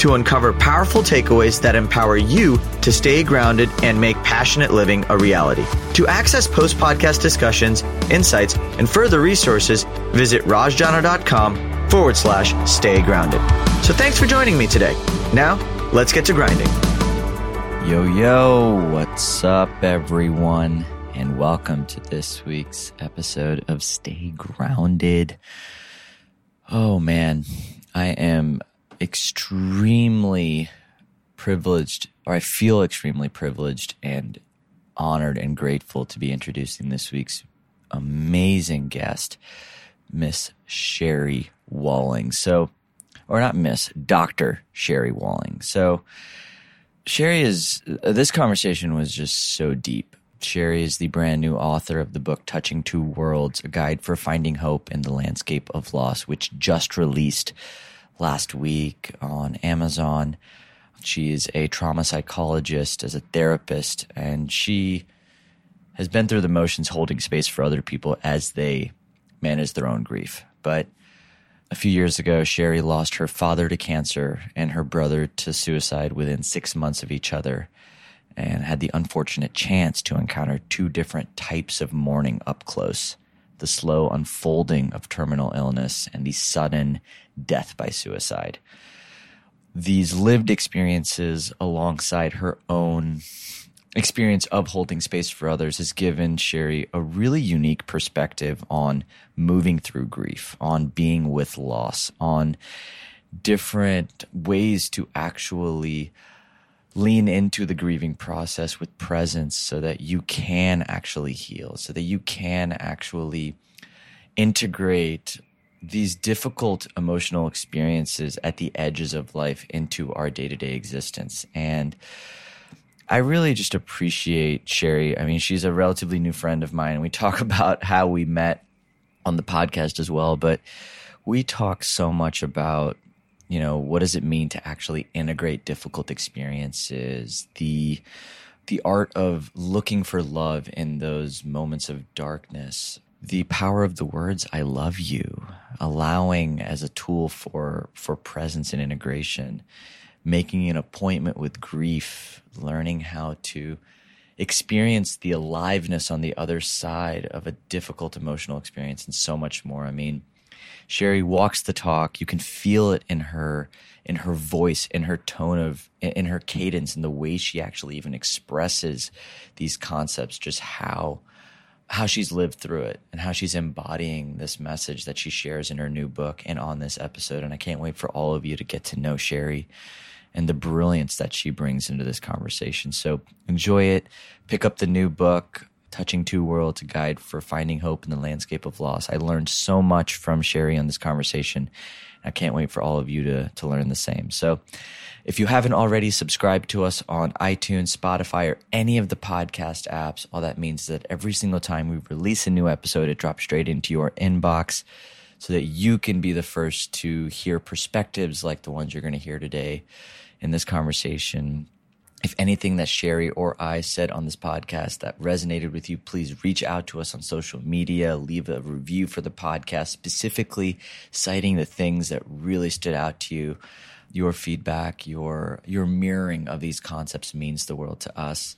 to uncover powerful takeaways that empower you to stay grounded and make passionate living a reality. To access post podcast discussions, insights, and further resources, visit rajjana.com forward slash stay grounded. So thanks for joining me today. Now, let's get to grinding. Yo, yo, what's up, everyone? And welcome to this week's episode of Stay Grounded. Oh man, I am extremely privileged, or I feel extremely privileged and honored and grateful to be introducing this week's amazing guest, Miss Sherry Walling. So, or not Miss, Dr. Sherry Walling. So, Sherry is, uh, this conversation was just so deep. Sherry is the brand new author of the book Touching Two Worlds, a guide for finding hope in the landscape of loss, which just released last week on Amazon. She is a trauma psychologist, as a therapist, and she has been through the motions holding space for other people as they manage their own grief. But a few years ago, Sherry lost her father to cancer and her brother to suicide within six months of each other and had the unfortunate chance to encounter two different types of mourning up close the slow unfolding of terminal illness and the sudden death by suicide. These lived experiences, alongside her own experience of holding space for others, has given Sherry a really unique perspective on moving through grief, on being with loss, on different ways to actually lean into the grieving process with presence so that you can actually heal, so that you can actually integrate these difficult emotional experiences at the edges of life into our day to day existence. And I really just appreciate Sherry. I mean, she's a relatively new friend of mine. We talk about how we met on the podcast as well, but we talk so much about you know what does it mean to actually integrate difficult experiences? The the art of looking for love in those moments of darkness. The power of the words i love you allowing as a tool for for presence and integration. Making an appointment with grief learning how to experience the aliveness on the other side of a difficult emotional experience and so much more. I mean Sherry walks the talk. You can feel it in her in her voice, in her tone of in her cadence, in the way she actually even expresses these concepts, just how how she's lived through it and how she's embodying this message that she shares in her new book and on this episode. And I can't wait for all of you to get to know Sherry and the brilliance that she brings into this conversation. So enjoy it. Pick up the new book. Touching Two Worlds, a guide for finding hope in the landscape of loss. I learned so much from Sherry on this conversation. I can't wait for all of you to, to learn the same. So, if you haven't already subscribed to us on iTunes, Spotify, or any of the podcast apps, all that means that every single time we release a new episode, it drops straight into your inbox so that you can be the first to hear perspectives like the ones you're going to hear today in this conversation if anything that Sherry or I said on this podcast that resonated with you, please reach out to us on social media, leave a review for the podcast, specifically citing the things that really stood out to you. Your feedback, your your mirroring of these concepts means the world to us.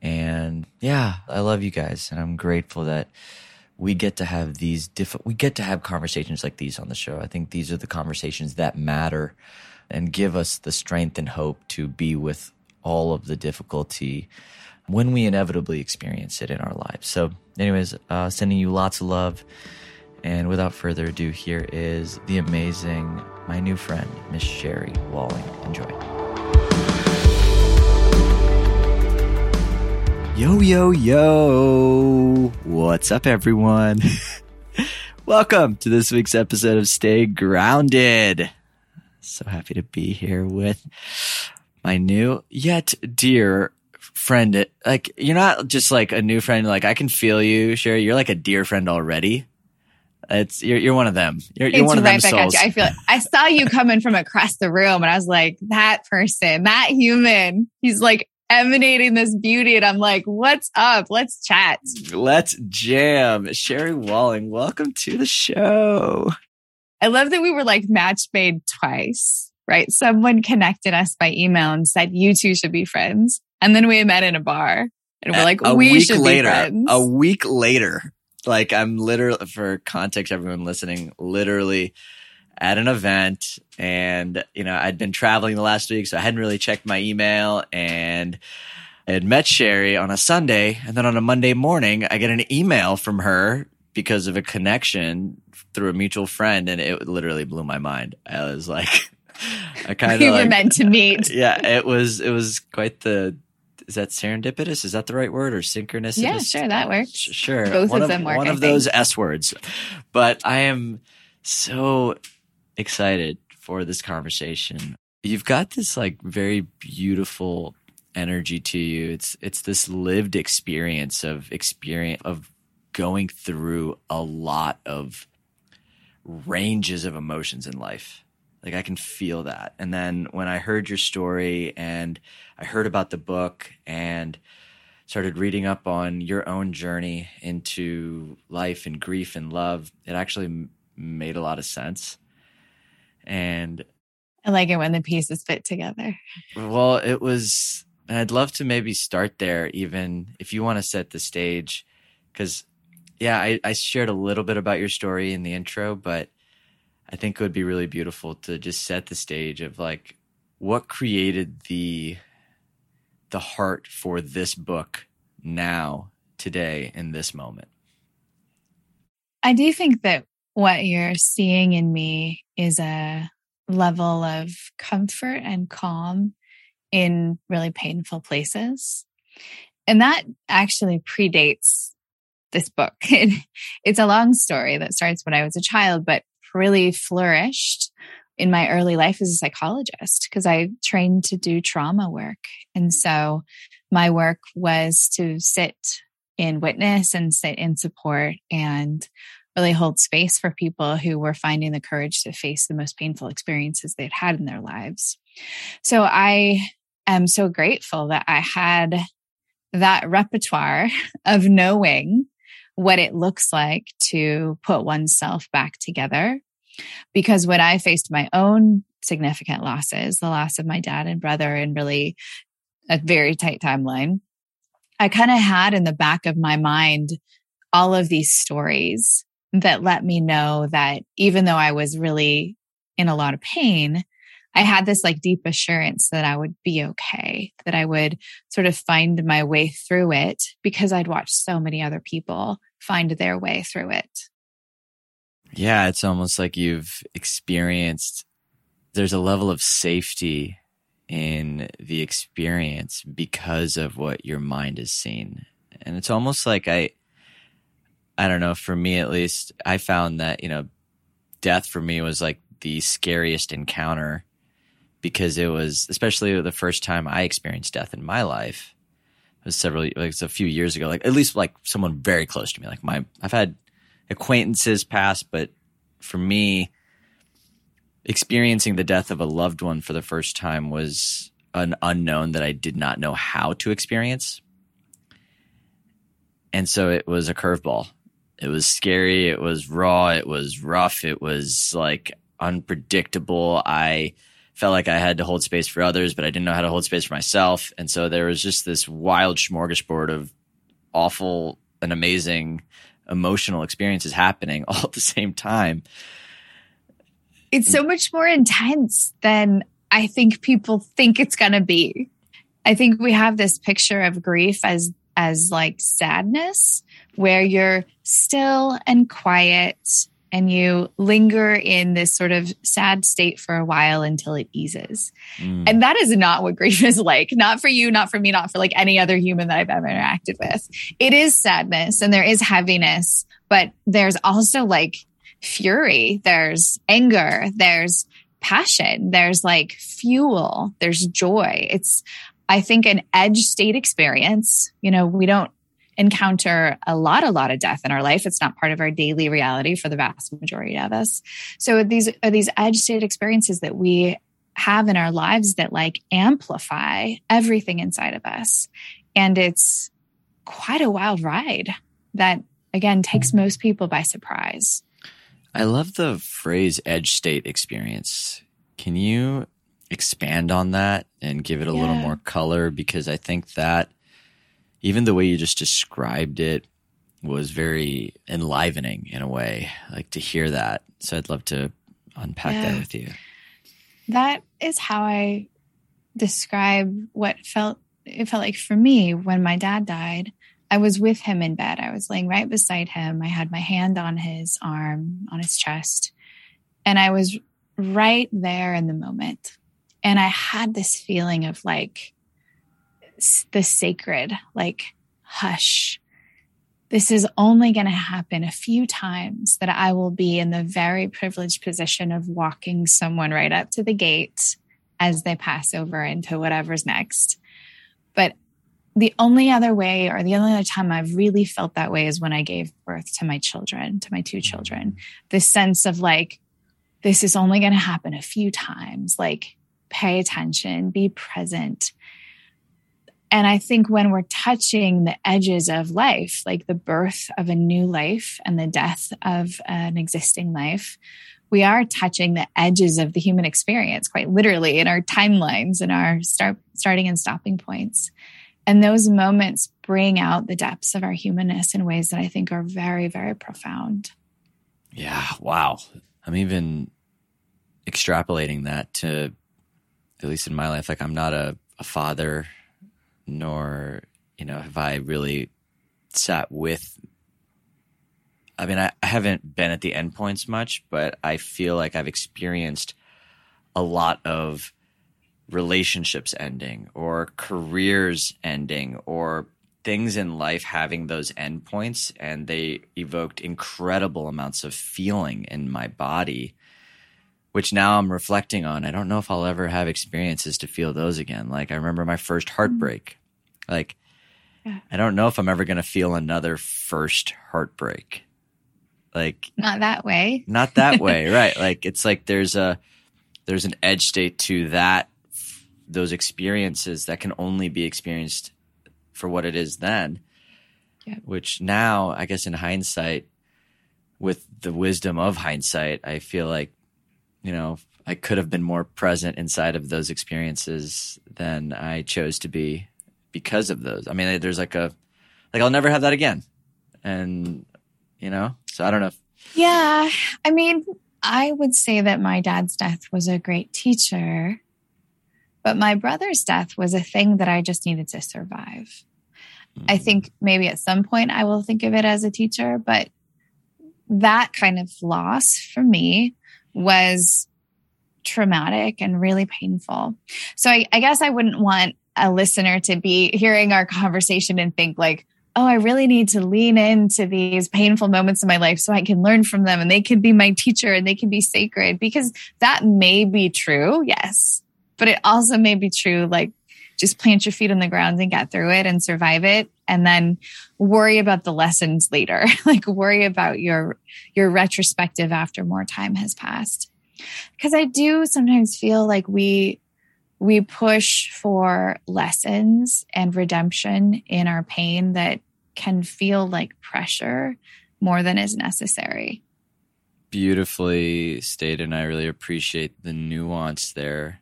And yeah, I love you guys and I'm grateful that we get to have these different we get to have conversations like these on the show. I think these are the conversations that matter and give us the strength and hope to be with all of the difficulty when we inevitably experience it in our lives. So, anyways, uh, sending you lots of love. And without further ado, here is the amazing, my new friend, Miss Sherry Walling. Enjoy. Yo, yo, yo. What's up, everyone? Welcome to this week's episode of Stay Grounded. So happy to be here with my new yet dear friend. Like you're not just like a new friend. Like I can feel you, Sherry. You're like a dear friend already. It's you're you're one of them. You're, you're one of right them back at souls. you. I feel I saw you coming from across the room and I was like, that person, that human, he's like emanating this beauty. And I'm like, what's up? Let's chat. Let's jam. Sherry Walling, welcome to the show. I love that we were like match made twice, right? Someone connected us by email and said, you two should be friends. And then we met in a bar and we're like, a we week should later, be friends. a week later, like I'm literally for context, everyone listening, literally at an event, and you know I'd been traveling the last week, so I hadn't really checked my email, and I had met Sherry on a Sunday, and then on a Monday morning, I get an email from her because of a connection through a mutual friend, and it literally blew my mind. I was like, I kind of we like, were meant to meet. yeah, it was it was quite the is that serendipitous? Is that the right word or synchronous? Yeah, sure, that works. Sure, Both one of them work, One I of those. S words, but I am so excited for this conversation. You've got this like very beautiful energy to you. It's it's this lived experience of experience of going through a lot of ranges of emotions in life. Like I can feel that. And then when I heard your story and I heard about the book and started reading up on your own journey into life and grief and love, it actually m- made a lot of sense. And I like it when the pieces fit together. well, it was, and I'd love to maybe start there, even if you want to set the stage. Because, yeah, I, I shared a little bit about your story in the intro, but I think it would be really beautiful to just set the stage of like what created the the heart for this book now, today, in this moment. I do think that what you're seeing in me is a level of comfort and calm in really painful places. And that actually predates this book. it's a long story that starts when I was a child, but really flourished in my early life as a psychologist because I trained to do trauma work. And so my work was to sit in witness and sit in support and really hold space for people who were finding the courage to face the most painful experiences they'd had in their lives. So I am so grateful that I had that repertoire of knowing what it looks like to put oneself back together. Because when I faced my own significant losses, the loss of my dad and brother, and really a very tight timeline, I kind of had in the back of my mind all of these stories that let me know that even though I was really in a lot of pain, I had this like deep assurance that I would be okay, that I would sort of find my way through it because I'd watched so many other people find their way through it. Yeah, it's almost like you've experienced there's a level of safety in the experience because of what your mind has seen. And it's almost like I I don't know, for me at least, I found that, you know, death for me was like the scariest encounter because it was especially the first time I experienced death in my life. Was several like it's a few years ago, like at least like someone very close to me. Like my I've had acquaintances pass, but for me, experiencing the death of a loved one for the first time was an unknown that I did not know how to experience. And so it was a curveball. It was scary. It was raw. It was rough. It was like unpredictable. I felt like I had to hold space for others, but I didn't know how to hold space for myself. And so there was just this wild smorgasbord of awful and amazing emotional experiences happening all at the same time. It's so much more intense than I think people think it's going to be. I think we have this picture of grief as as like sadness where you're still and quiet and you linger in this sort of sad state for a while until it eases. Mm. And that is not what grief is like. Not for you, not for me, not for like any other human that I've ever interacted with. It is sadness and there is heaviness, but there's also like fury, there's anger, there's passion, there's like fuel, there's joy. It's I think an edge state experience, you know, we don't encounter a lot, a lot of death in our life. It's not part of our daily reality for the vast majority of us. So these are these edge state experiences that we have in our lives that like amplify everything inside of us. And it's quite a wild ride that again takes mm-hmm. most people by surprise. I love the phrase edge state experience. Can you expand on that and give it a yeah. little more color? Because I think that even the way you just described it was very enlivening in a way, like to hear that. So I'd love to unpack yeah. that with you. That is how I describe what felt it felt like for me when my dad died. I was with him in bed. I was laying right beside him. I had my hand on his arm, on his chest, and I was right there in the moment. And I had this feeling of like the sacred, like, hush. This is only going to happen a few times that I will be in the very privileged position of walking someone right up to the gate as they pass over into whatever's next. But the only other way or the only other time I've really felt that way is when I gave birth to my children, to my two children. Mm-hmm. This sense of like, this is only going to happen a few times. Like, pay attention, be present. And I think when we're touching the edges of life, like the birth of a new life and the death of an existing life, we are touching the edges of the human experience quite literally in our timelines and our start starting and stopping points. And those moments bring out the depths of our humanness in ways that I think are very, very profound. Yeah. Wow. I'm even extrapolating that to, at least in my life, like I'm not a, a father, nor, you know, have I really sat with. I mean, I, I haven't been at the endpoints much, but I feel like I've experienced a lot of relationships ending or careers ending or things in life having those endpoints and they evoked incredible amounts of feeling in my body which now I'm reflecting on. I don't know if I'll ever have experiences to feel those again. Like I remember my first mm-hmm. heartbreak. Like yeah. I don't know if I'm ever going to feel another first heartbreak. Like not that way. Not that way, right? Like it's like there's a there's an edge state to that those experiences that can only be experienced for what it is then. Yeah. Which now, I guess, in hindsight, with the wisdom of hindsight, I feel like, you know, I could have been more present inside of those experiences than I chose to be because of those. I mean, there's like a, like I'll never have that again. And, you know, so I don't know. If, yeah. I mean, I would say that my dad's death was a great teacher but my brother's death was a thing that I just needed to survive. Mm-hmm. I think maybe at some point I will think of it as a teacher, but that kind of loss for me was traumatic and really painful. So I, I guess I wouldn't want a listener to be hearing our conversation and think like, oh, I really need to lean into these painful moments in my life so I can learn from them and they can be my teacher and they can be sacred because that may be true. Yes but it also may be true like just plant your feet on the ground and get through it and survive it. And then worry about the lessons later like worry about your your retrospective after more time has passed. Because i do sometimes feel like we we push for lessons and redemption in our pain that can feel like pressure more than is necessary. Beautifully stated and i really appreciate the nuance there.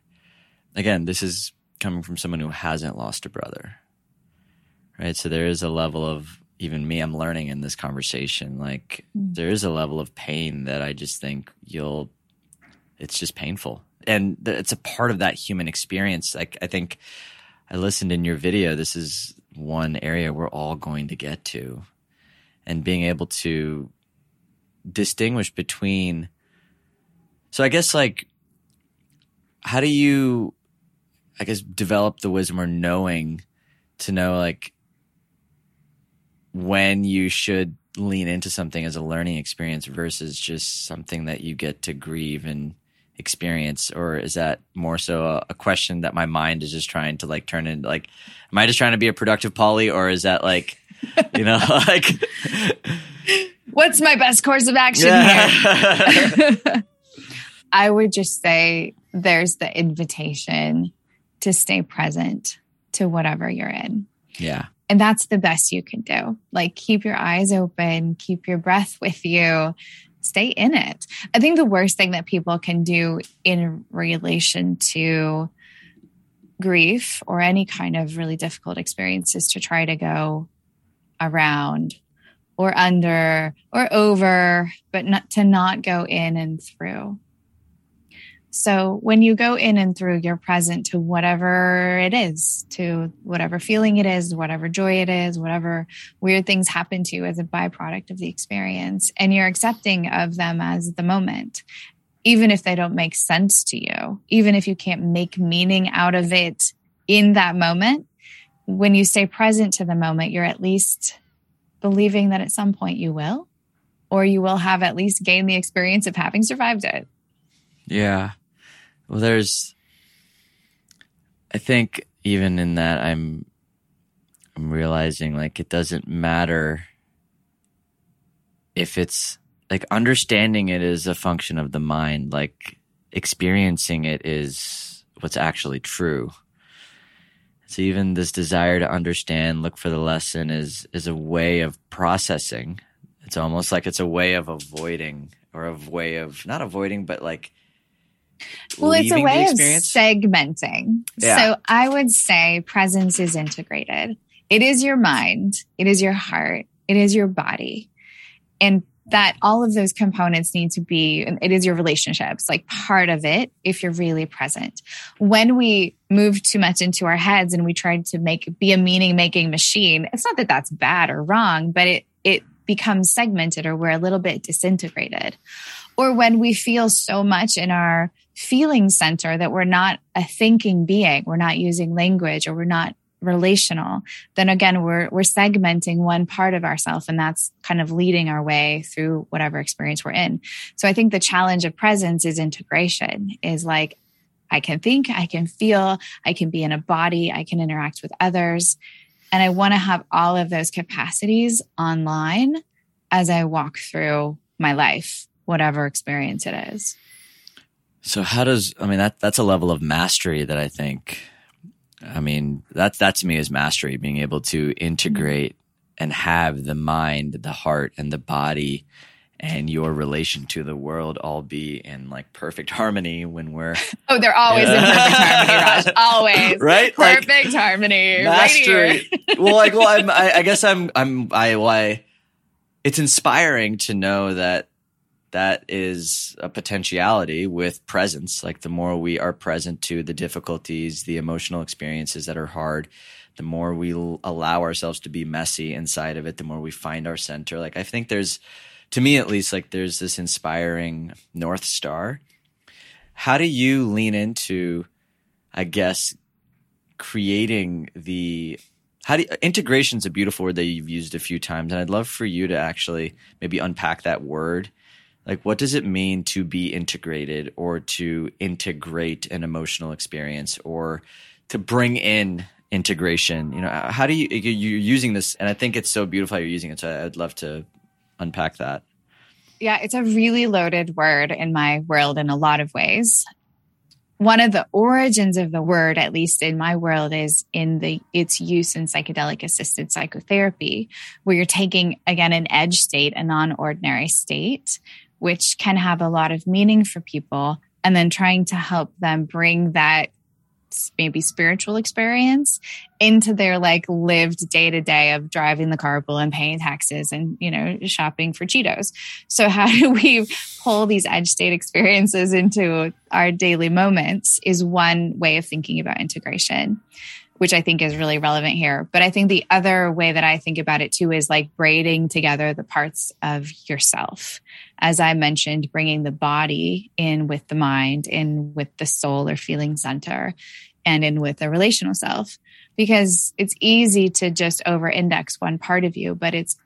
Again, this is coming from someone who hasn't lost a brother, right? So there is a level of even me, I'm learning in this conversation. Like mm. there is a level of pain that I just think you'll. It's just painful, and it's a part of that human experience. Like I think I listened in your video. This is one area we're all going to get to, and being able to distinguish between. So I guess like, how do you I guess develop the wisdom or knowing to know like when you should lean into something as a learning experience versus just something that you get to grieve and experience or is that more so a, a, question that my mind is just trying to like turn into like am i just trying to be a productive poly or is that like you know like what's my best course of action yeah. here i would just say there's the invitation to stay present to whatever you're in yeah and that's the best you can do like keep your eyes open keep your breath with you stay in it. I think the worst thing that people can do in relation to grief or any kind of really difficult experience is to try to go around or under or over, but not to not go in and through. So when you go in and through, you're present to whatever it is, to whatever feeling it is, whatever joy it is, whatever weird things happen to you as a byproduct of the experience. And you're accepting of them as the moment, even if they don't make sense to you, even if you can't make meaning out of it in that moment. When you stay present to the moment, you're at least believing that at some point you will, or you will have at least gained the experience of having survived it. Yeah. Well, there's, I think even in that, I'm, I'm realizing like it doesn't matter if it's like understanding it is a function of the mind, like experiencing it is what's actually true. So even this desire to understand, look for the lesson is is a way of processing. It's almost like it's a way of avoiding or a way of not avoiding, but like well, it's a way of segmenting. Yeah. So I would say presence is integrated. It is your mind, it is your heart, it is your body. And that all of those components need to be, it is your relationships, like part of it if you're really present. When we move too much into our heads and we try to make, be a meaning making machine, it's not that that's bad or wrong, but it, it becomes segmented or we're a little bit disintegrated. Or when we feel so much in our feeling center that we're not a thinking being, we're not using language or we're not relational, then again, we're, we're segmenting one part of ourselves and that's kind of leading our way through whatever experience we're in. So I think the challenge of presence is integration is like, I can think, I can feel, I can be in a body, I can interact with others. And I want to have all of those capacities online as I walk through my life, whatever experience it is. So how does I mean that that's a level of mastery that I think I mean that that to me is mastery being able to integrate and have the mind, the heart and the body and your relation to the world all be in like perfect harmony when we're Oh, they're always yeah. in perfect harmony, Raj. Always. Right? Perfect like, harmony. Mastery. Right well, like well I'm I, I guess I'm I'm I why it's inspiring to know that that is a potentiality with presence. Like the more we are present to the difficulties, the emotional experiences that are hard, the more we allow ourselves to be messy inside of it, the more we find our center. Like I think there's, to me at least, like there's this inspiring North Star. How do you lean into, I guess, creating the how do you, integration's a beautiful word that you've used a few times and i'd love for you to actually maybe unpack that word like what does it mean to be integrated or to integrate an emotional experience or to bring in integration? You know how do you you're using this and i think it's so beautiful you're using it so i'd love to unpack that. Yeah it's a really loaded word in my world in a lot of ways. One of the origins of the word at least in my world is in the its use in psychedelic assisted psychotherapy where you're taking again an edge state a non-ordinary state which can have a lot of meaning for people, and then trying to help them bring that maybe spiritual experience into their like lived day to day of driving the carpool and paying taxes and you know shopping for cheetos. So how do we pull these edge state experiences into our daily moments is one way of thinking about integration which I think is really relevant here. But I think the other way that I think about it too is like braiding together the parts of yourself. As I mentioned, bringing the body in with the mind, in with the soul or feeling center, and in with the relational self. Because it's easy to just over index one part of you, but it's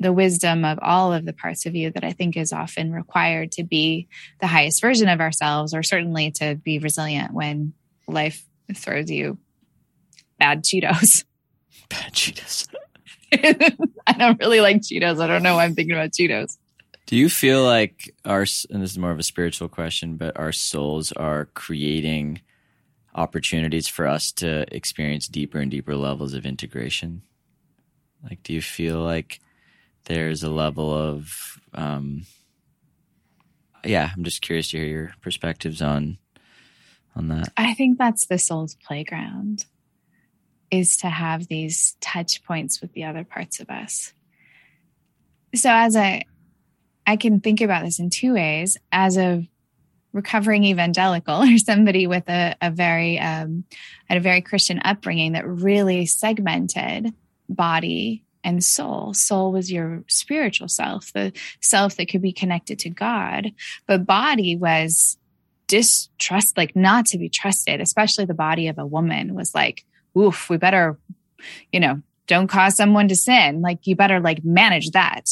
the wisdom of all of the parts of you that I think is often required to be the highest version of ourselves, or certainly to be resilient when life throws you bad Cheetos. Bad Cheetos. I don't really like Cheetos. I don't know why I'm thinking about Cheetos. Do you feel like our, and this is more of a spiritual question, but our souls are creating opportunities for us to experience deeper and deeper levels of integration? Like, do you feel like there's a level of, um, yeah, I'm just curious to hear your perspectives on on that. I think that's the soul's playground is to have these touch points with the other parts of us. So as a I can think about this in two ways as a recovering evangelical or somebody with a, a very um, had a very Christian upbringing that really segmented body and soul. Soul was your spiritual self, the self that could be connected to God, but body was distrust, like not to be trusted, especially the body of a woman was like, oof, we better, you know, don't cause someone to sin. Like you better like manage that.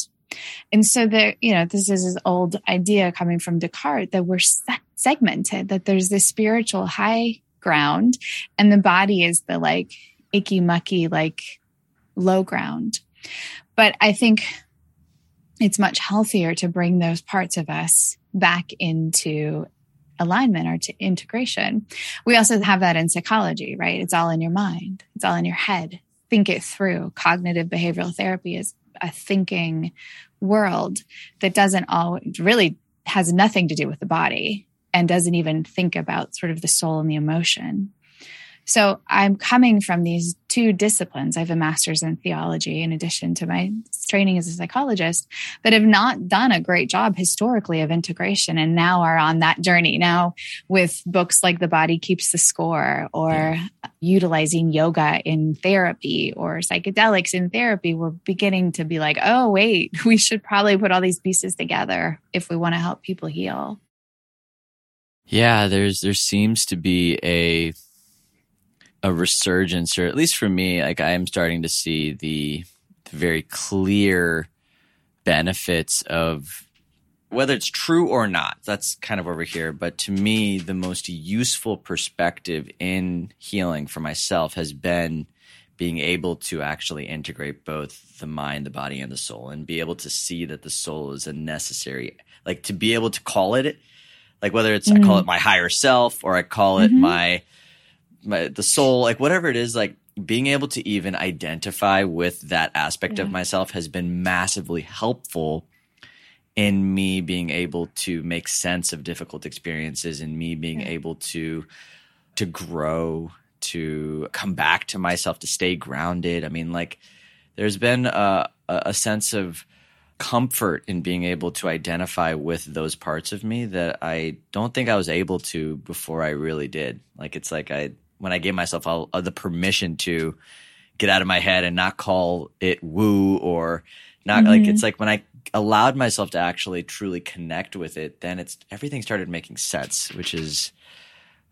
And so the, you know, this is this old idea coming from Descartes that we're segmented, that there's this spiritual high ground and the body is the like icky mucky, like low ground. But I think it's much healthier to bring those parts of us back into alignment or to integration. We also have that in psychology, right? It's all in your mind. It's all in your head. Think it through. Cognitive behavioral therapy is a thinking world that doesn't all really has nothing to do with the body and doesn't even think about sort of the soul and the emotion. So I'm coming from these two disciplines. I have a master's in theology in addition to my training as a psychologist, but have not done a great job historically of integration and now are on that journey now with books like The Body Keeps the Score or yeah. utilizing yoga in therapy or psychedelics in therapy. We're beginning to be like, oh, wait, we should probably put all these pieces together if we want to help people heal. Yeah, there's there seems to be a a resurgence, or at least for me, like I am starting to see the, the very clear benefits of whether it's true or not. That's kind of over here. But to me, the most useful perspective in healing for myself has been being able to actually integrate both the mind, the body, and the soul, and be able to see that the soul is a necessary, like to be able to call it, like whether it's mm-hmm. I call it my higher self or I call it mm-hmm. my my the soul, like whatever it is, like being able to even identify with that aspect yeah. of mm-hmm. myself has been massively helpful in me being able to make sense of difficult experiences and me being yeah. able to to grow to come back to myself to stay grounded i mean like there's been a, a sense of comfort in being able to identify with those parts of me that i don't think i was able to before i really did like it's like i when I gave myself all, uh, the permission to get out of my head and not call it woo or not mm-hmm. like it's like when I allowed myself to actually truly connect with it, then it's everything started making sense, which is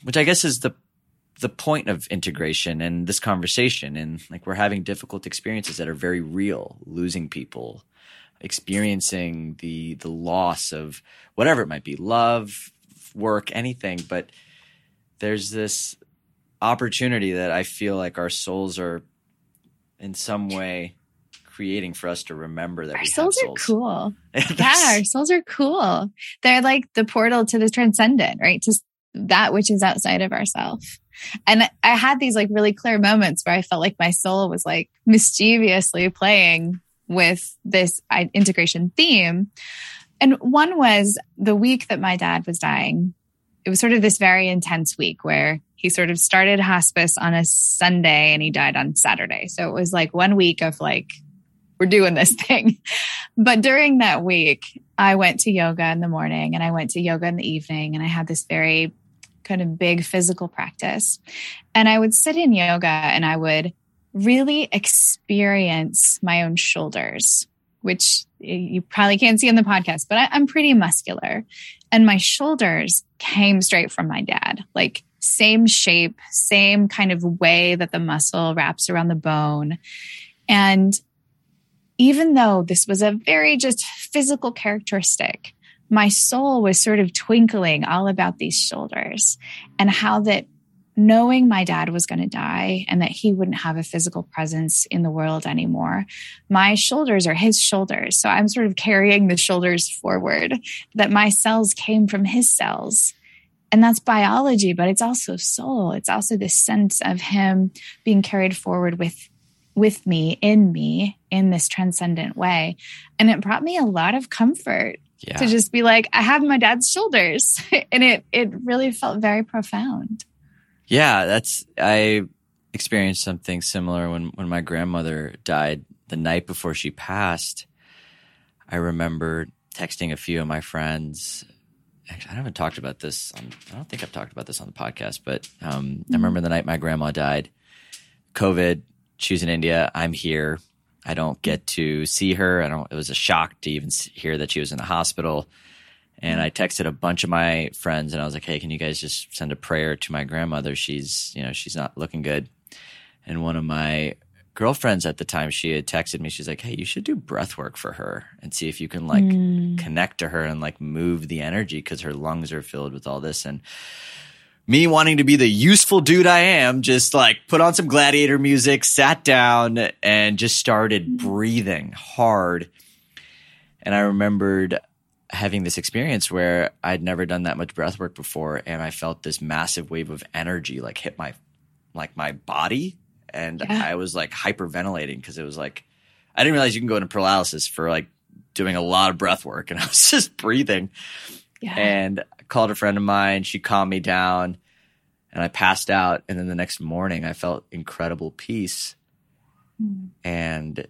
which I guess is the the point of integration and this conversation and like we're having difficult experiences that are very real, losing people, experiencing the the loss of whatever it might be, love, work, anything, but there's this opportunity that I feel like our souls are in some way creating for us to remember that our souls, souls, are cool. yeah, our souls are cool. They're like the portal to the transcendent, right? To that which is outside of ourselves. And I had these like really clear moments where I felt like my soul was like mischievously playing with this integration theme. And one was the week that my dad was dying. It was sort of this very intense week where he sort of started hospice on a Sunday and he died on Saturday. So it was like one week of like, we're doing this thing. But during that week, I went to yoga in the morning and I went to yoga in the evening and I had this very kind of big physical practice. And I would sit in yoga and I would really experience my own shoulders, which you probably can't see in the podcast, but I, am pretty muscular. And my shoulders came straight from my dad. Like same shape, same kind of way that the muscle wraps around the bone. And even though this was a very just physical characteristic, my soul was sort of twinkling all about these shoulders and how that knowing my dad was going to die and that he wouldn't have a physical presence in the world anymore, my shoulders are his shoulders. So I'm sort of carrying the shoulders forward, that my cells came from his cells. And that's biology, but it's also soul. It's also this sense of him being carried forward with with me, in me, in this transcendent way. And it brought me a lot of comfort yeah. to just be like, I have my dad's shoulders. and it it really felt very profound. Yeah, that's I experienced something similar when when my grandmother died the night before she passed. I remember texting a few of my friends. Actually, I haven't talked about this. On, I don't think I've talked about this on the podcast, but um, mm-hmm. I remember the night my grandma died. COVID. She's in India. I'm here. I don't get to see her. I don't. It was a shock to even hear that she was in the hospital. And I texted a bunch of my friends and I was like, hey, can you guys just send a prayer to my grandmother? She's, you know, she's not looking good. And one of my girlfriends at the time, she had texted me, she's like, hey, you should do breath work for her and see if you can like mm. connect to her and like move the energy because her lungs are filled with all this. And me wanting to be the useful dude I am, just like put on some gladiator music, sat down and just started mm. breathing hard. And I remembered having this experience where I'd never done that much breath work before and I felt this massive wave of energy like hit my like my body and yeah. I was like hyperventilating because it was like I didn't realize you can go into paralysis for like doing a lot of breath work and I was just breathing. Yeah. And I called a friend of mine, she calmed me down and I passed out and then the next morning I felt incredible peace. Mm. And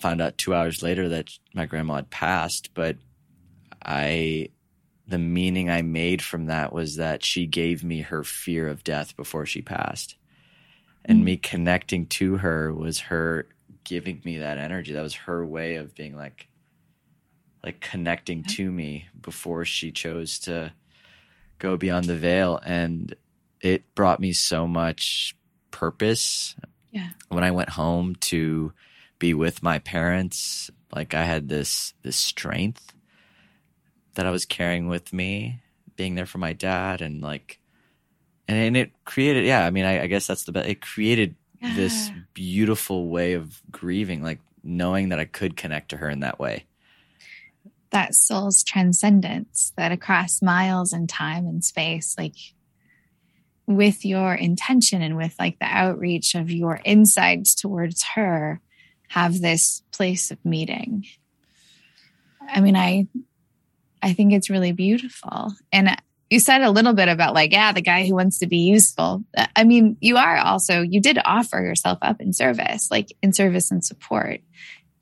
found out 2 hours later that my grandma had passed, but I the meaning I made from that was that she gave me her fear of death before she passed. And mm me connecting to her was her giving me that energy. That was her way of being like like connecting to me before she chose to go beyond the veil and it brought me so much purpose. Yeah. When I went home to be with my parents, like I had this this strength that I was carrying with me, being there for my dad, and like, and, and it created, yeah. I mean, I, I guess that's the best. It created yeah. this beautiful way of grieving, like knowing that I could connect to her in that way. That soul's transcendence, that across miles and time and space, like with your intention and with like the outreach of your insights towards her, have this place of meeting. I mean, I I think it's really beautiful. And you said a little bit about like, yeah, the guy who wants to be useful. I mean, you are also, you did offer yourself up in service, like in service and support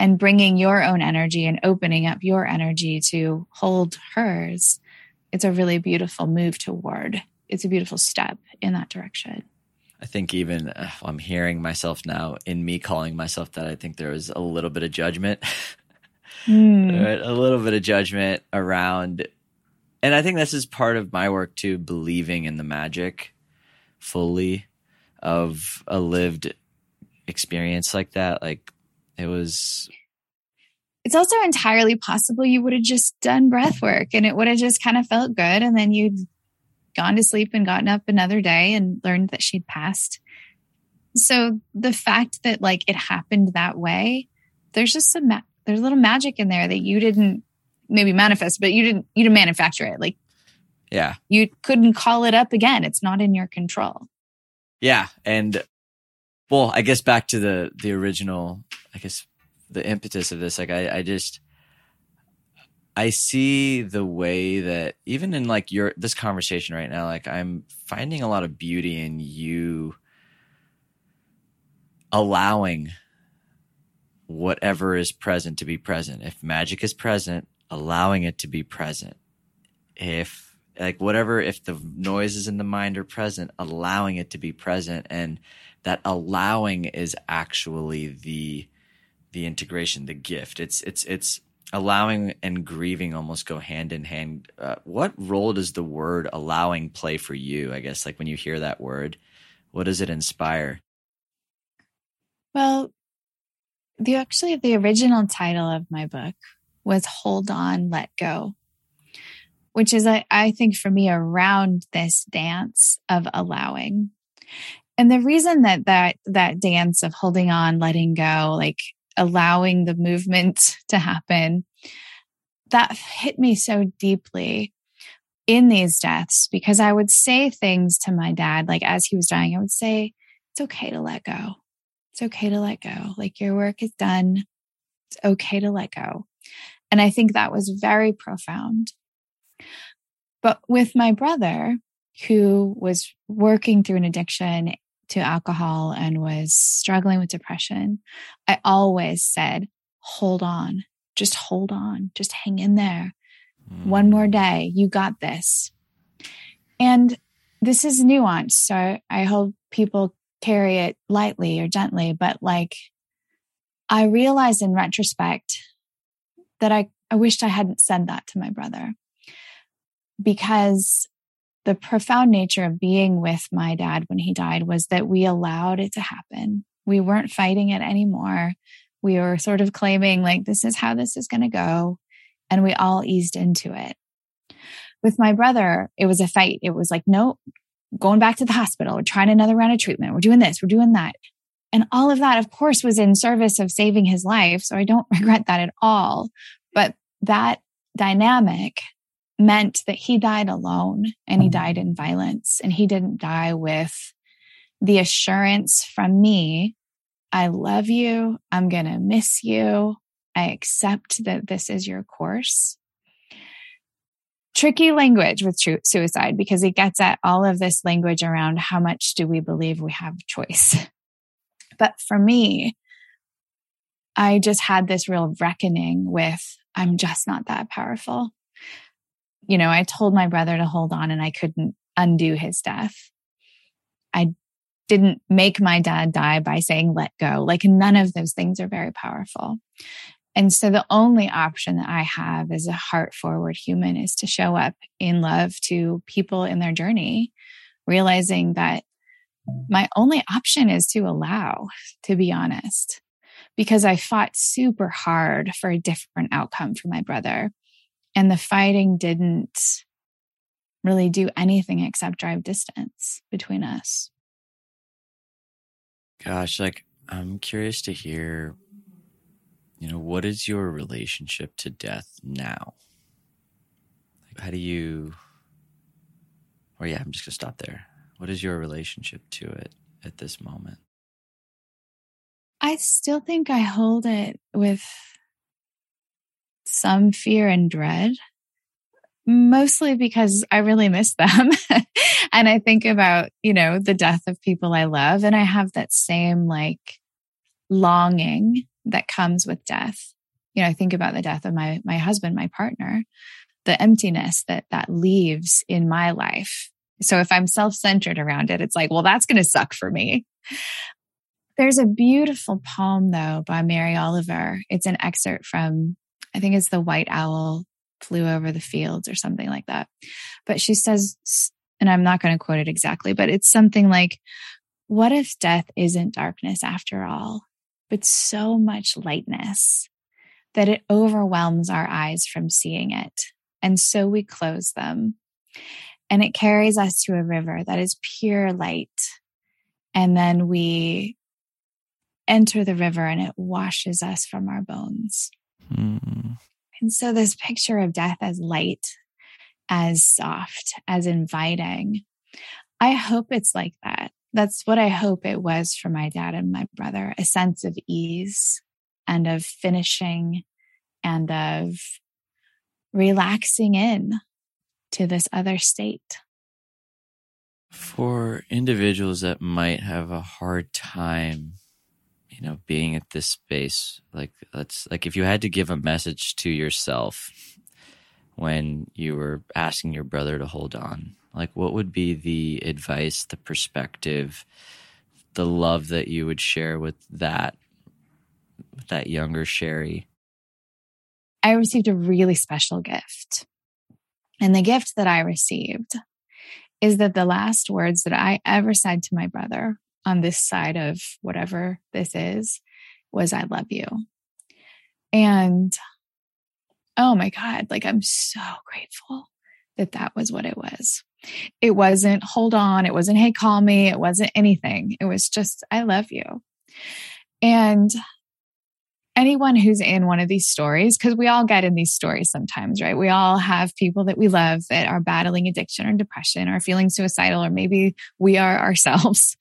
and bringing your own energy and opening up your energy to hold hers. It's a really beautiful move toward. It's a beautiful step in that direction. I think even uh, I'm hearing myself now in me calling myself that, I think there was a little bit of judgment mm. a little bit of judgment around and i think this is part of my work too believing in the magic fully of a lived experience like that. Like it was it's also entirely possible you would have just done breath work and it would have just kind of felt good. And then you'd gone to sleep and gotten up another day and learned that she'd passed. So the fact that like it happened that way there's just some ma- there's a little magic in there that you didn't maybe manifest, but you didn't you didn't manufacture it. Like yeah. You couldn't call it up again. It's not in your control. Yeah. And well, I guess back to the the original, I guess the impetus of this, like I, I just I see the way that even in like your this conversation right now, like I'm finding a lot of beauty in you allowing whatever is present to be present. If magic is present, allowing it to be present. If like whatever, if the noises in the mind are present, allowing it to be present, and that allowing is actually the the integration, the gift. It's it's it's allowing and grieving almost go hand in hand. Uh, what role does the word allowing play for you? I guess like when you hear that word, what does it inspire? Well, the actually the original title of my book was Hold On, Let Go, which is, I, I think, for me, around this dance of allowing. And the reason that that that dance of holding on, letting go, like allowing the movement to happen, that hit me so deeply in these deaths because I would say things to my dad, like as he was dying, I would say, It's okay to let go. It's okay to let go. Like your work is done. It's okay to let go. And I think that was very profound. But with my brother, who was working through an addiction to alcohol and was struggling with depression, I always said, hold on, just hold on, just hang in there. One more mm. day, you got this. And this is nuanced. So I hope people carry it lightly or gently, but like I realized in retrospect that I, I wished I hadn't said that to my brother because the profound nature of being with my dad when he died was that we allowed it to happen. We weren't fighting it anymore. We were sort of claiming, like, this is how this is going to go. And we all eased into it. With my brother, it was a fight. It was like, no, going back to the hospital. We're trying another round of treatment. We're doing this. We're doing that. And all of that, of course, was in service of saving his life. So I don't regret that at all. But that dynamic meant that he died alone and he mm-hmm. died in violence and he didn't die with the assurance from me I love you. I'm going to miss you. I accept that this is your course. Tricky language with suicide because it gets at all of this language around how much do we believe we have choice. But for me, I just had this real reckoning with I'm just not that powerful. You know, I told my brother to hold on and I couldn't undo his death. I didn't make my dad die by saying let go. Like none of those things are very powerful. And so the only option that I have as a heart forward human is to show up in love to people in their journey, realizing that my only option is to allow, to be honest, because I fought super hard for a different outcome for my brother. And the fighting didn't really do anything except drive distance between us. Gosh, like I'm curious to hear, you know, what is your relationship to death now? Like, how do you, or yeah, I'm just gonna stop there. What is your relationship to it at this moment? I still think I hold it with some fear and dread, mostly because I really miss them. and I think about, you know, the death of people I love, and I have that same like longing that comes with death. You know, I think about the death of my my husband, my partner, the emptiness that that leaves in my life so if I'm self centered around it, it's like, well, that's going to suck for me. There's a beautiful poem, though, by Mary Oliver. It's an excerpt from, I think it's The White Owl Flew Over the Fields or something like that. But she says, and I'm not going to quote it exactly, but it's something like, What if death isn't darkness after all, but so much lightness that it overwhelms our eyes from seeing it? And so we close them and it carries us to a river that is pure light. And then we enter the river and it washes us from our bones. Mm. And so, this picture of death as light, as soft, as inviting, I hope it's like that. That's what I hope it was for my dad and my brother a sense of ease and of finishing and of relaxing in to this other state. For individuals that might have a hard time, you know, being at this space, like let's like if you had to give a message to yourself when you were asking your brother to hold on, like what would be the advice, the perspective, the love that you would share with that with that younger Sherry? I received a really special gift and the gift that I received is that the last words that I ever said to my brother on this side of whatever this is, was I love you. And oh my God, like I'm so grateful that that was what it was. It wasn't, hold on. It wasn't, hey, call me. It wasn't anything. It was just, I love you. And anyone who's in one of these stories, because we all get in these stories sometimes, right? We all have people that we love that are battling addiction or depression or feeling suicidal, or maybe we are ourselves.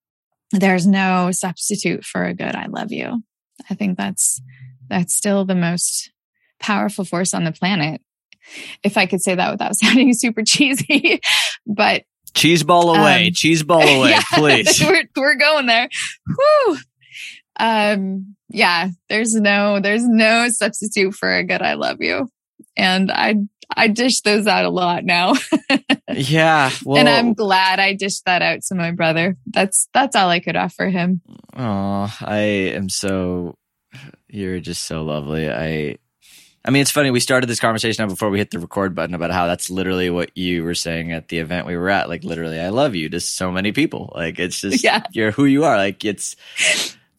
There's no substitute for a good I love you. I think that's that's still the most powerful force on the planet. If I could say that without sounding super cheesy, but cheese ball away, um, cheese ball away, yeah, please. we're, we're going there. Whew. Um, yeah, there's no, there's no substitute for a good I love you. And I, I dish those out a lot now. yeah. Well, and I'm glad I dished that out to my brother. That's, that's all I could offer him. Oh, I am so, you're just so lovely. I, I mean, it's funny. We started this conversation before we hit the record button about how that's literally what you were saying at the event we were at. Like, literally, I love you to so many people. Like, it's just, yeah. you're who you are. Like, it's,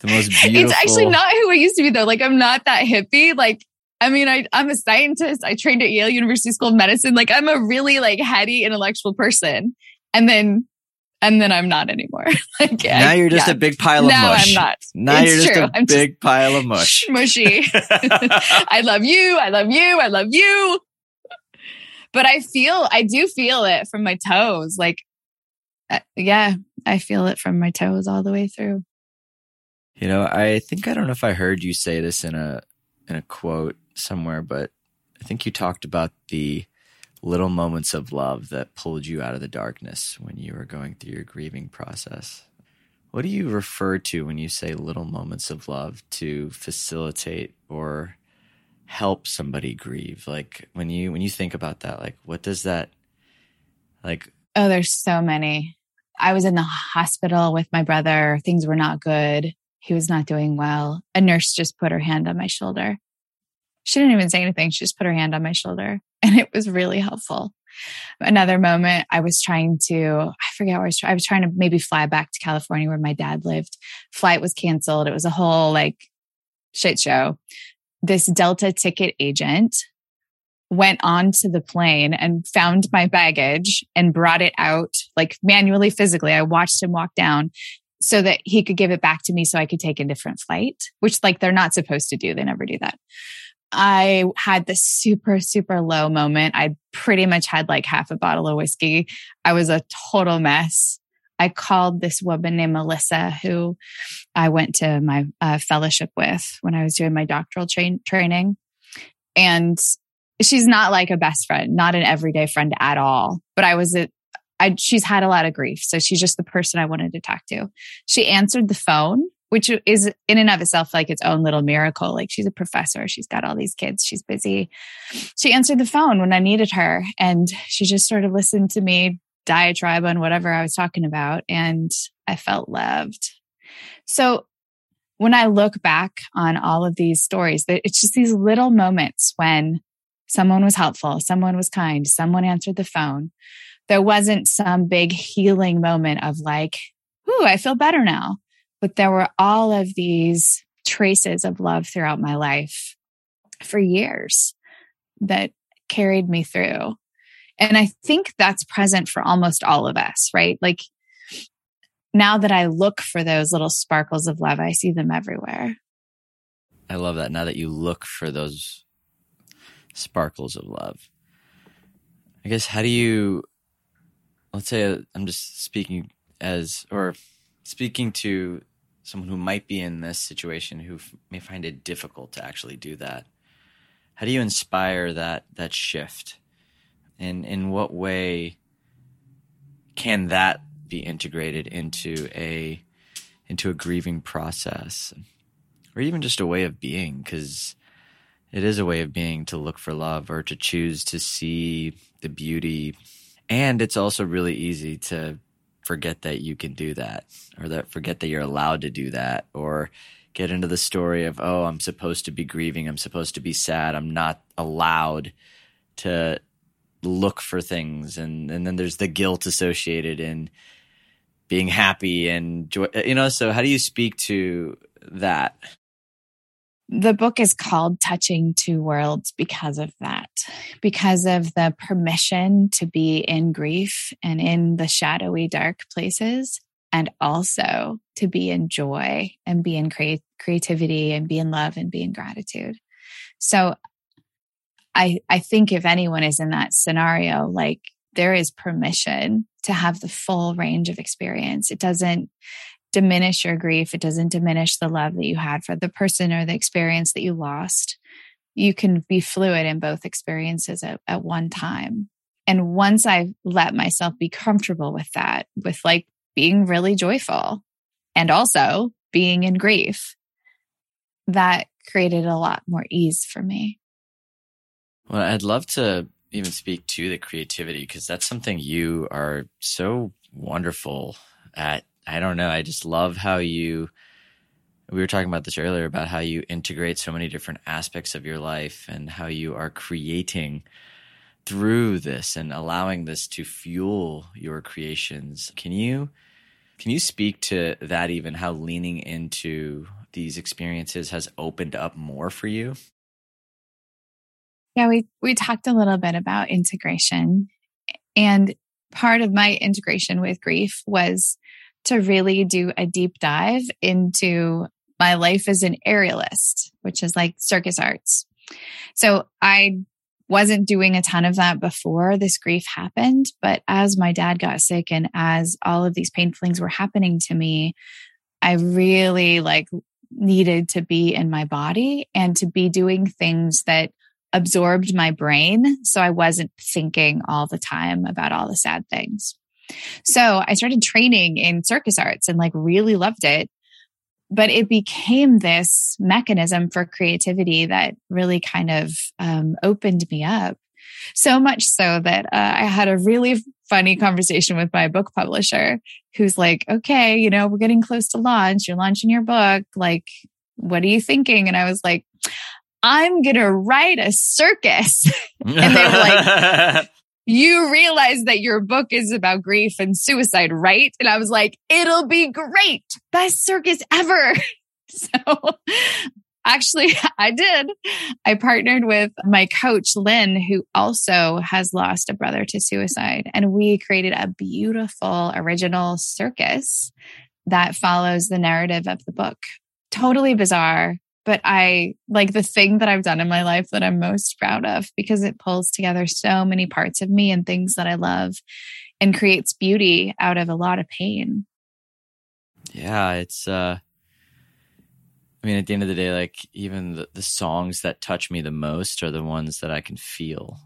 the most beautiful. It's actually not who I used to be though. Like I'm not that hippie. Like I mean, I, I'm a scientist. I trained at Yale University School of Medicine. Like I'm a really like heady intellectual person. And then, and then I'm not anymore. like now you're just yeah. a big pile of now mush. I'm not. Now it's you're just true. a I'm big just pile of mush. Mushy. I love you. I love you. I love you. But I feel, I do feel it from my toes. Like, uh, yeah, I feel it from my toes all the way through. You know, I think I don't know if I heard you say this in a in a quote somewhere, but I think you talked about the little moments of love that pulled you out of the darkness when you were going through your grieving process. What do you refer to when you say little moments of love to facilitate or help somebody grieve? Like when you when you think about that, like what does that like Oh, there's so many. I was in the hospital with my brother. Things were not good he was not doing well. A nurse just put her hand on my shoulder. She didn't even say anything. She just put her hand on my shoulder and it was really helpful. Another moment, I was trying to, I forget where I was, I was trying to maybe fly back to California where my dad lived. Flight was canceled. It was a whole like shit show. This Delta ticket agent went onto the plane and found my baggage and brought it out like manually, physically. I watched him walk down so that he could give it back to me so I could take a different flight, which like they're not supposed to do. They never do that. I had this super, super low moment. I pretty much had like half a bottle of whiskey. I was a total mess. I called this woman named Melissa, who I went to my uh, fellowship with when I was doing my doctoral tra- training. And she's not like a best friend, not an everyday friend at all. But I was I, she's had a lot of grief. So she's just the person I wanted to talk to. She answered the phone, which is in and of itself like its own little miracle. Like she's a professor. She's got all these kids. She's busy. She answered the phone when I needed her and she just sort of listened to me diatribe on whatever I was talking about. And I felt loved. So when I look back on all of these stories, it's just these little moments when someone was helpful, someone was kind, someone answered the phone there wasn't some big healing moment of like, ooh, I feel better now. But there were all of these traces of love throughout my life for years that carried me through. And I think that's present for almost all of us, right? Like now that I look for those little sparkles of love, I see them everywhere. I love that. Now that you look for those sparkles of love, I guess, how do you let's say I'm just speaking as, or speaking to someone who might be in this situation who f- may find it difficult to actually do that. How do you inspire that that shift? And in what way can that be integrated into a into a grieving process, or even just a way of being? Because it is a way of being to look for love or to choose to see the beauty and it's also really easy to forget that you can do that or that forget that you're allowed to do that or get into the story of, oh, I'm supposed to be grieving. I'm supposed to be sad. I'm not allowed to look for things. And, and then there's the guilt associated in being happy and joy, you know, so how do you speak to that? The book is called Touching Two Worlds because of that, because of the permission to be in grief and in the shadowy, dark places, and also to be in joy and be in cre- creativity and be in love and be in gratitude. So I, I think if anyone is in that scenario, like there is permission to have the full range of experience. It doesn't diminish your grief. It doesn't diminish the love that you had for the person or the experience that you lost. You can be fluid in both experiences at, at one time. And once I let myself be comfortable with that, with like being really joyful and also being in grief, that created a lot more ease for me. Well, I'd love to even speak to the creativity because that's something you are so wonderful at I don't know. I just love how you. We were talking about this earlier about how you integrate so many different aspects of your life and how you are creating through this and allowing this to fuel your creations. Can you can you speak to that even how leaning into these experiences has opened up more for you? Yeah, we we talked a little bit about integration and part of my integration with grief was to really do a deep dive into my life as an aerialist, which is like circus arts. So I wasn't doing a ton of that before this grief happened. But as my dad got sick and as all of these painful things were happening to me, I really like needed to be in my body and to be doing things that absorbed my brain. So I wasn't thinking all the time about all the sad things. So I started training in circus arts and like really loved it. But it became this mechanism for creativity that really kind of um, opened me up. So much so that uh, I had a really funny conversation with my book publisher who's like, okay, you know, we're getting close to launch. You're launching your book. Like, what are you thinking? And I was like, I'm going to write a circus. and they were like, you realize that your book is about grief and suicide, right? And I was like, it'll be great. Best circus ever. so actually I did. I partnered with my coach, Lynn, who also has lost a brother to suicide. And we created a beautiful original circus that follows the narrative of the book. Totally bizarre, but I like the thing that I've done in my life that I'm most proud of because it pulls together so many parts of me and things that I love and creates beauty out of a lot of pain. Yeah, it's uh I mean at the end of the day like even the, the songs that touch me the most are the ones that I can feel.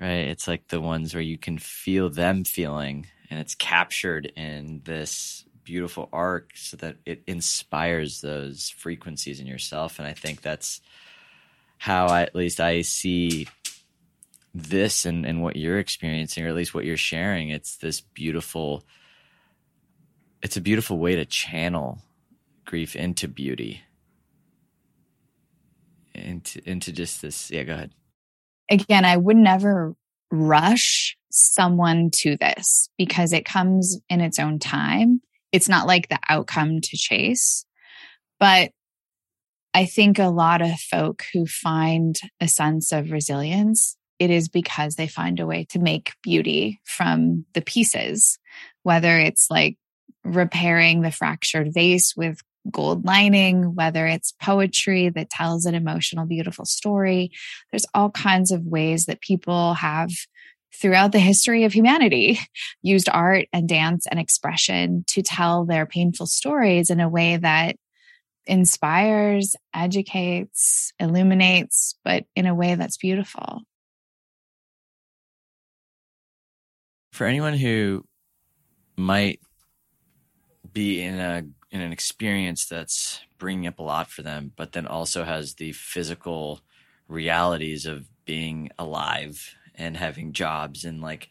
Right? It's like the ones where you can feel them feeling and it's captured in this beautiful arc so that it inspires those frequencies in yourself. And i think that's how I, at least i see this and, and what you're experiencing or at least what you're sharing. It's this beautiful it's a beautiful way to channel grief into beauty. Into into just this yeah go ahead. Again i would never rush someone to this because it comes in its own time it's not like the outcome to chase. But I think a lot of folk who find a sense of resilience, it is because they find a way to make beauty from the pieces, whether it's like repairing the fractured vase with gold lining, whether it's poetry that tells an emotional, beautiful story. There's all kinds of ways that people have throughout the history of humanity used art and dance and expression to tell their painful stories in a way that inspires, educates, illuminates, but in a way that's beautiful. For anyone who might be in a in an experience that's bringing up a lot for them, but then also has the physical realities of being alive and having jobs and like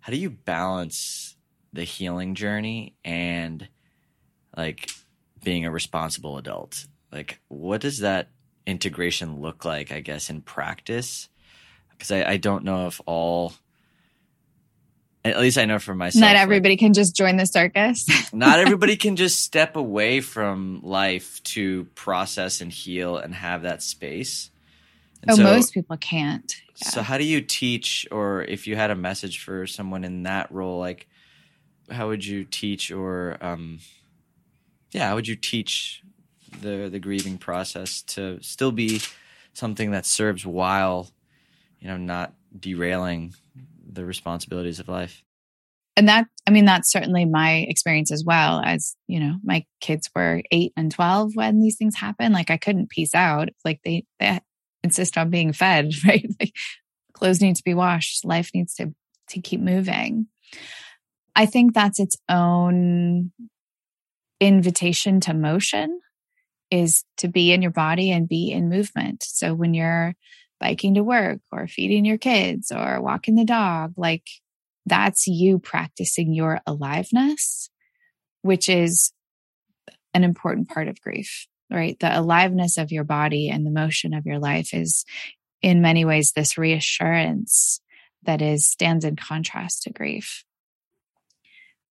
how do you balance the healing journey and like being a responsible adult like what does that integration look like i guess in practice because I, I don't know if all At least I know for myself. Not everybody like, can just join the circus. not everybody can just step away from life to process and heal and have that space. And oh, so, most people can't. Yeah. So, how do you teach, or if you had a message for someone in that role, like how would you teach, or um, yeah, how would you teach the the grieving process to still be something that serves while you know not derailing the responsibilities of life? and that i mean that's certainly my experience as well as you know my kids were 8 and 12 when these things happened. like i couldn't peace out like they they insist on being fed, right? Like clothes need to be washed, life needs to to keep moving. I think that's its own invitation to motion is to be in your body and be in movement. So when you're biking to work or feeding your kids or walking the dog, like that's you practicing your aliveness, which is an important part of grief right? The aliveness of your body and the motion of your life is in many ways this reassurance that is stands in contrast to grief.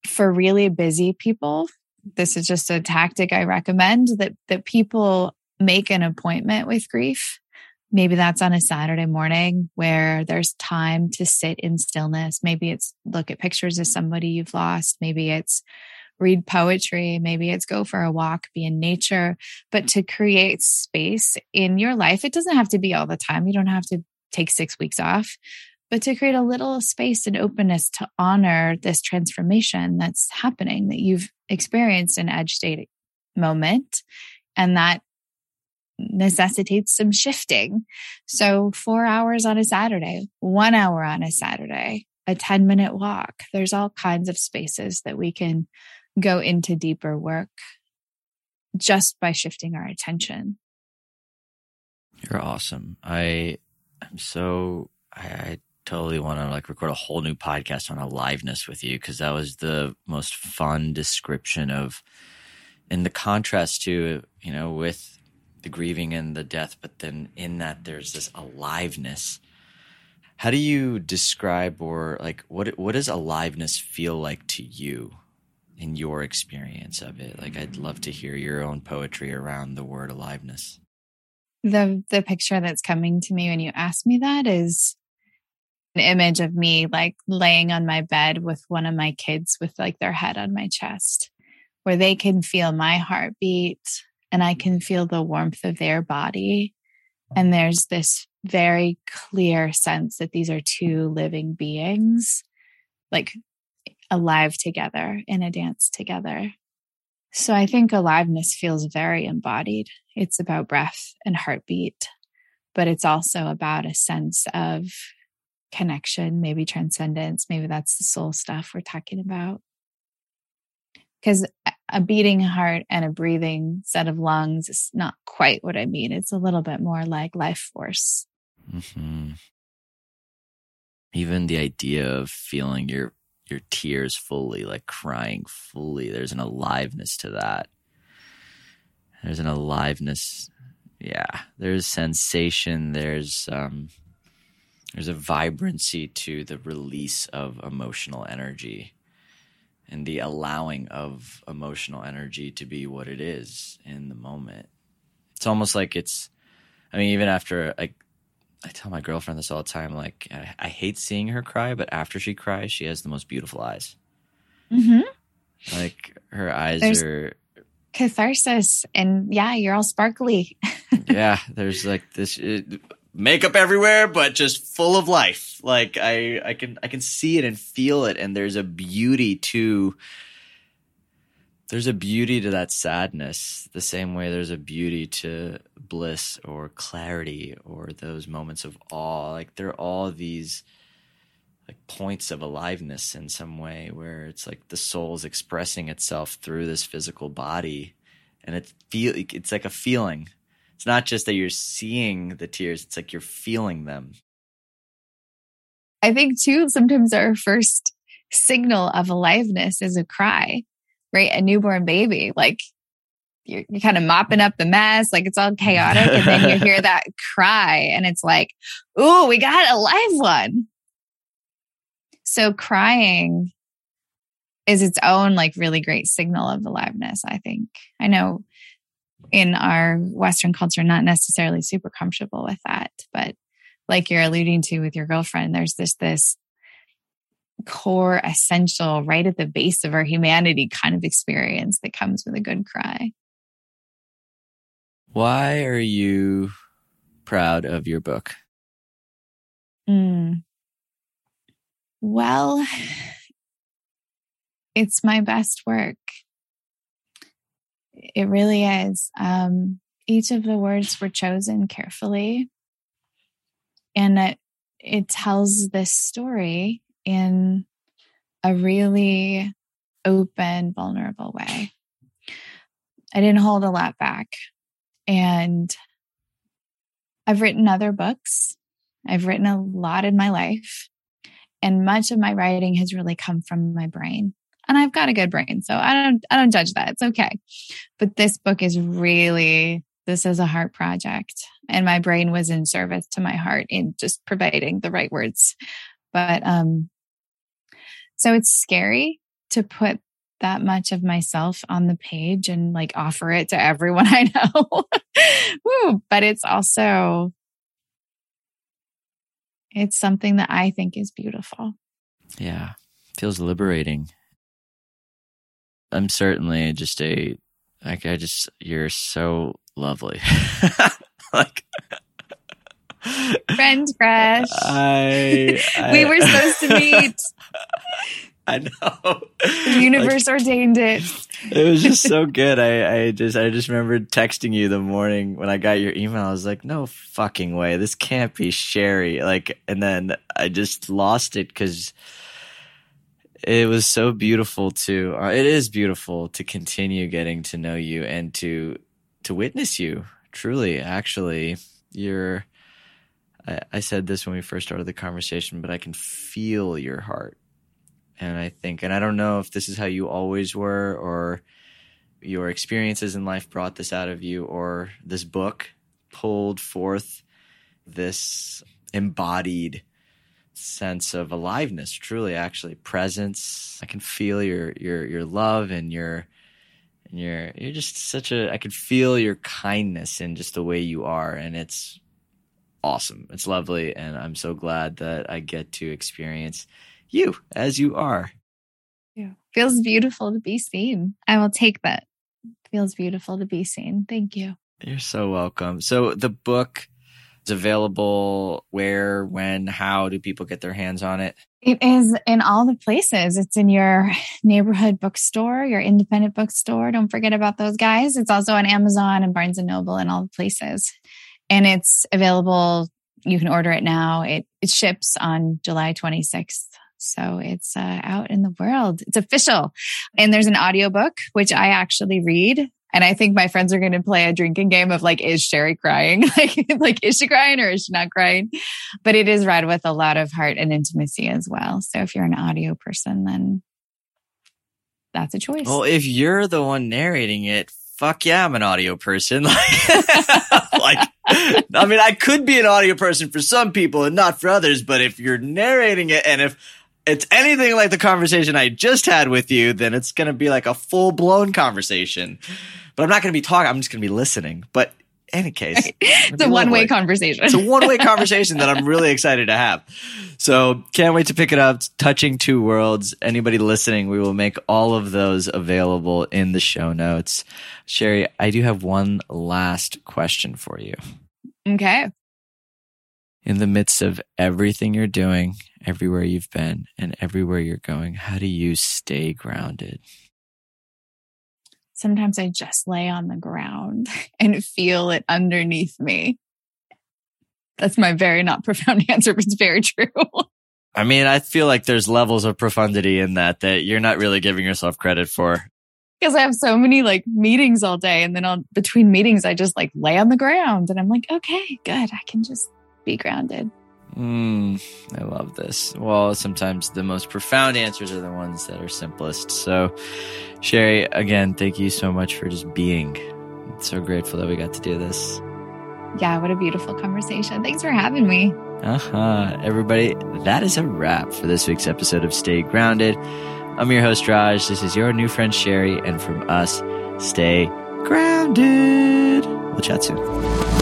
For really busy people, this is just a tactic I recommend that that people make an appointment with grief. Maybe that's on a Saturday morning where there's time to sit in stillness. Maybe it's look at pictures of somebody you've lost. Maybe it's read poetry, maybe it's go for a walk, be in nature, but to create space in your life. It doesn't have to be all the time. You don't have to take six weeks off, but to create a little space and openness to honor this transformation that's happening that you've experienced in edge state moment. And that necessitates some shifting. So, four hours on a Saturday, one hour on a Saturday, a 10 minute walk. There's all kinds of spaces that we can go into deeper work just by shifting our attention. You're awesome. I am so I, I totally want to like record a whole new podcast on aliveness with you because that was the most fun description of in the contrast to you know with the grieving and the death but then in that there's this aliveness how do you describe or like what what does aliveness feel like to you in your experience of it? Like, I'd love to hear your own poetry around the word aliveness. The the picture that's coming to me when you ask me that is an image of me like laying on my bed with one of my kids with like their head on my chest, where they can feel my heartbeat and I can feel the warmth of their body. And there's this very clear sense that these are two living beings, like alive together in a dance together. So I think aliveness feels very embodied. It's about breath and heartbeat, but it's also about a sense of connection, maybe transcendence. Maybe that's the soul stuff we're talking about. Because a beating heart and a breathing set of lungs is not quite what I mean. It's a little bit more like life force. Mm-hmm. Even the idea of feeling your your tears fully, like crying fully. There's an aliveness to that. There's an aliveness. Yeah, there's sensation. There's um, there's a vibrancy to the release of emotional energy and the allowing of emotional energy to be what it is in the moment. It's almost like it's. I mean, even after like I tell my girlfriend this all the time. Like, I, I, hate seeing her cry, but after she cries, she has the most beautiful eyes. Mm-hmm. Like her eyes there's are catharsis, and yeah, you're all sparkly. yeah, there's like this it, uh, makeup everywhere, but just full of life. Like I, I can, I can see it and feel it, and there's a beauty to there's a beauty to that sadness the same way there's a beauty to bliss or clarity or those moments of awe. Like they're all these like points of aliveness in some way where it's like the soul is expressing itself through this physical body. And it feel it's like a feeling. It's not just that you're seeing the tears it's like you're feeling them. I think too sometimes our first signal of aliveness is a cry right? A newborn baby, like you're, you're kind of mopping up the mess, like it's all chaotic. and then you hear that cry and it's like, ooh, we got a live one. So crying is its own like really great signal of aliveness, I think. I know in our Western culture, not necessarily super comfortable with that, but like you're alluding to with your girlfriend, there's this, this core essential right at the base of our humanity kind of experience that comes with a good cry. Why are you proud of your book? Mm. Well, it's my best work. It really is. Um, each of the words were chosen carefully, and it, it tells this story in a really open, vulnerable way. I didn't hold a lot back. And I've written other books. I've written a lot in my life. And much of my writing has really come from my brain. And I've got a good brain, so I don't I don't judge that. It's okay. But this book is really this is a heart project. And my brain was in service to my heart in just providing the right words. But um so it's scary to put that much of myself on the page and like offer it to everyone I know. Woo, but it's also it's something that I think is beautiful. Yeah. Feels liberating. I'm certainly just a like I just you're so lovely. like friend crush. I, I, we were supposed to meet. I know. The universe like, ordained it. It was just so good. I, I just I just remembered texting you the morning when I got your email. I was like, no fucking way. This can't be Sherry. Like and then I just lost it because it was so beautiful to uh, it is beautiful to continue getting to know you and to to witness you truly actually you're I, I said this when we first started the conversation but i can feel your heart. And i think and i don't know if this is how you always were or your experiences in life brought this out of you or this book pulled forth this embodied sense of aliveness truly actually presence. I can feel your your your love and your and you're you're just such a i can feel your kindness in just the way you are. And it's awesome it's lovely and i'm so glad that i get to experience you as you are yeah feels beautiful to be seen i will take that feels beautiful to be seen thank you you're so welcome so the book is available where, when, how do people get their hands on it? It is in all the places. It's in your neighborhood bookstore, your independent bookstore. Don't forget about those guys. It's also on Amazon and Barnes and Noble and all the places. And it's available. You can order it now. It, it ships on July 26th. So it's uh, out in the world. It's official. And there's an audiobook, which I actually read and I think my friends are going to play a drinking game of like, is Sherry crying? like, like, is she crying or is she not crying? But it is read with a lot of heart and intimacy as well. So if you're an audio person, then that's a choice. Well, if you're the one narrating it, fuck yeah, I'm an audio person. like, I mean, I could be an audio person for some people and not for others, but if you're narrating it and if it's anything like the conversation I just had with you, then it's going to be like a full blown conversation but I'm not going to be talking. I'm just going to be listening. But any case, it's a one way conversation. It's a one way conversation that I'm really excited to have. So can't wait to pick it up. Touching Two Worlds. Anybody listening, we will make all of those available in the show notes. Sherry, I do have one last question for you. Okay. In the midst of everything you're doing, everywhere you've been, and everywhere you're going, how do you stay grounded? Sometimes I just lay on the ground and feel it underneath me. That's my very not profound answer, but it's very true. I mean, I feel like there's levels of profundity in that that you're not really giving yourself credit for. Because I have so many like meetings all day, and then I'll, between meetings, I just like lay on the ground, and I'm like, okay, good, I can just be grounded. Mm, I love this. Well, sometimes the most profound answers are the ones that are simplest. So, Sherry, again, thank you so much for just being. I'm so grateful that we got to do this. Yeah, what a beautiful conversation. Thanks for having me. Uh huh. Everybody, that is a wrap for this week's episode of Stay Grounded. I'm your host, Raj. This is your new friend, Sherry. And from us, stay grounded. We'll chat soon.